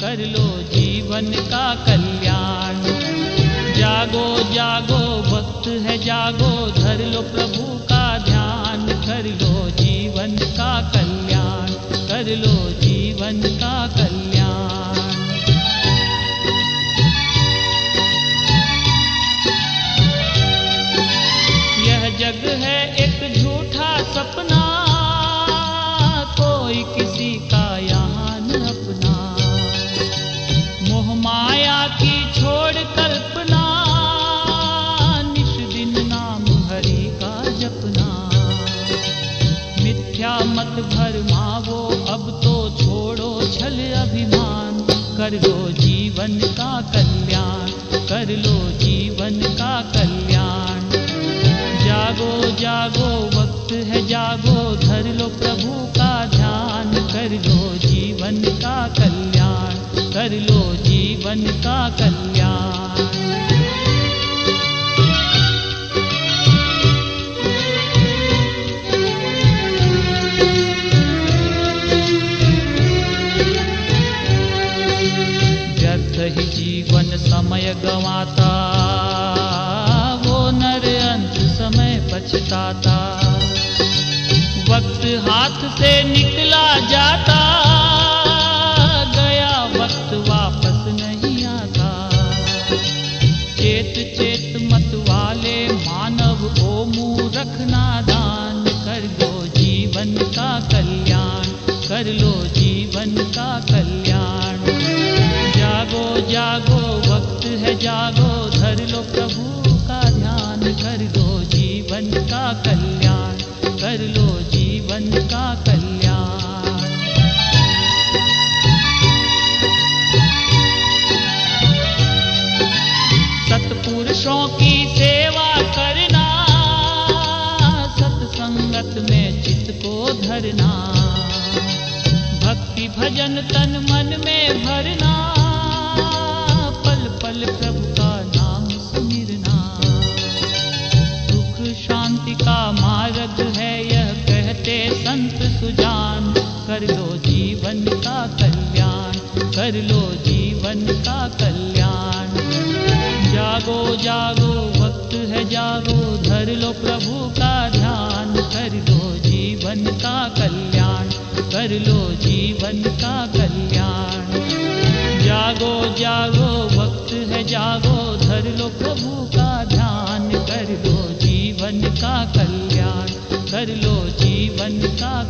कर लो जीवन का कल्याण। जागो जागो, वक्त है, जागो, धर लो प्रभु का ध्यान। कर लो जीवन का कल्याण, कर लो जीवन का कल्याण। कर लो जीवन का कल्याण, कर लो जीवन का कल्याण। जागो जागो, वक्त है, जागो, धर लो प्रभु का ध्यान। कर लो जीवन का कल्याण, कर लो जीवन का कल्याण। व्यर्थ ही जीवन समय गंवाता। वो नर अंत समय पछताता। वक्त हाथ से निकला जाता। गया वक्त वापस नहीं आता। चेत चेत मत वाले मानव ओ रखना दान। कर दो जीवन का कल्याण। कर लो जागो, वक्त है जागो, धर लो प्रभु का ध्यान, कर लो जीवन का कल्याण, कर लो जीवन का कल्याण। सत्पुरुषों की सेवा करना, सत्संगत में चित्त को धरना, भक्ति भजन तन मन में भरना पल प्रभु का नाम सुमिरना। सुख शांति का मार्ग है यह कहते संत सुजान। कर लो जीवन का कल्याण, कर लो जीवन का कल्याण। जागो जागो, वक्त है जागो, धर लो प्रभु का ध्यान। कर लो जीवन का कल्याण, कर लो जीवन का कल्याण। जागो जागो जागो, धर लो प्रभु का ध्यान, कर लो जीवन का कल्याण, कर लो जीवन का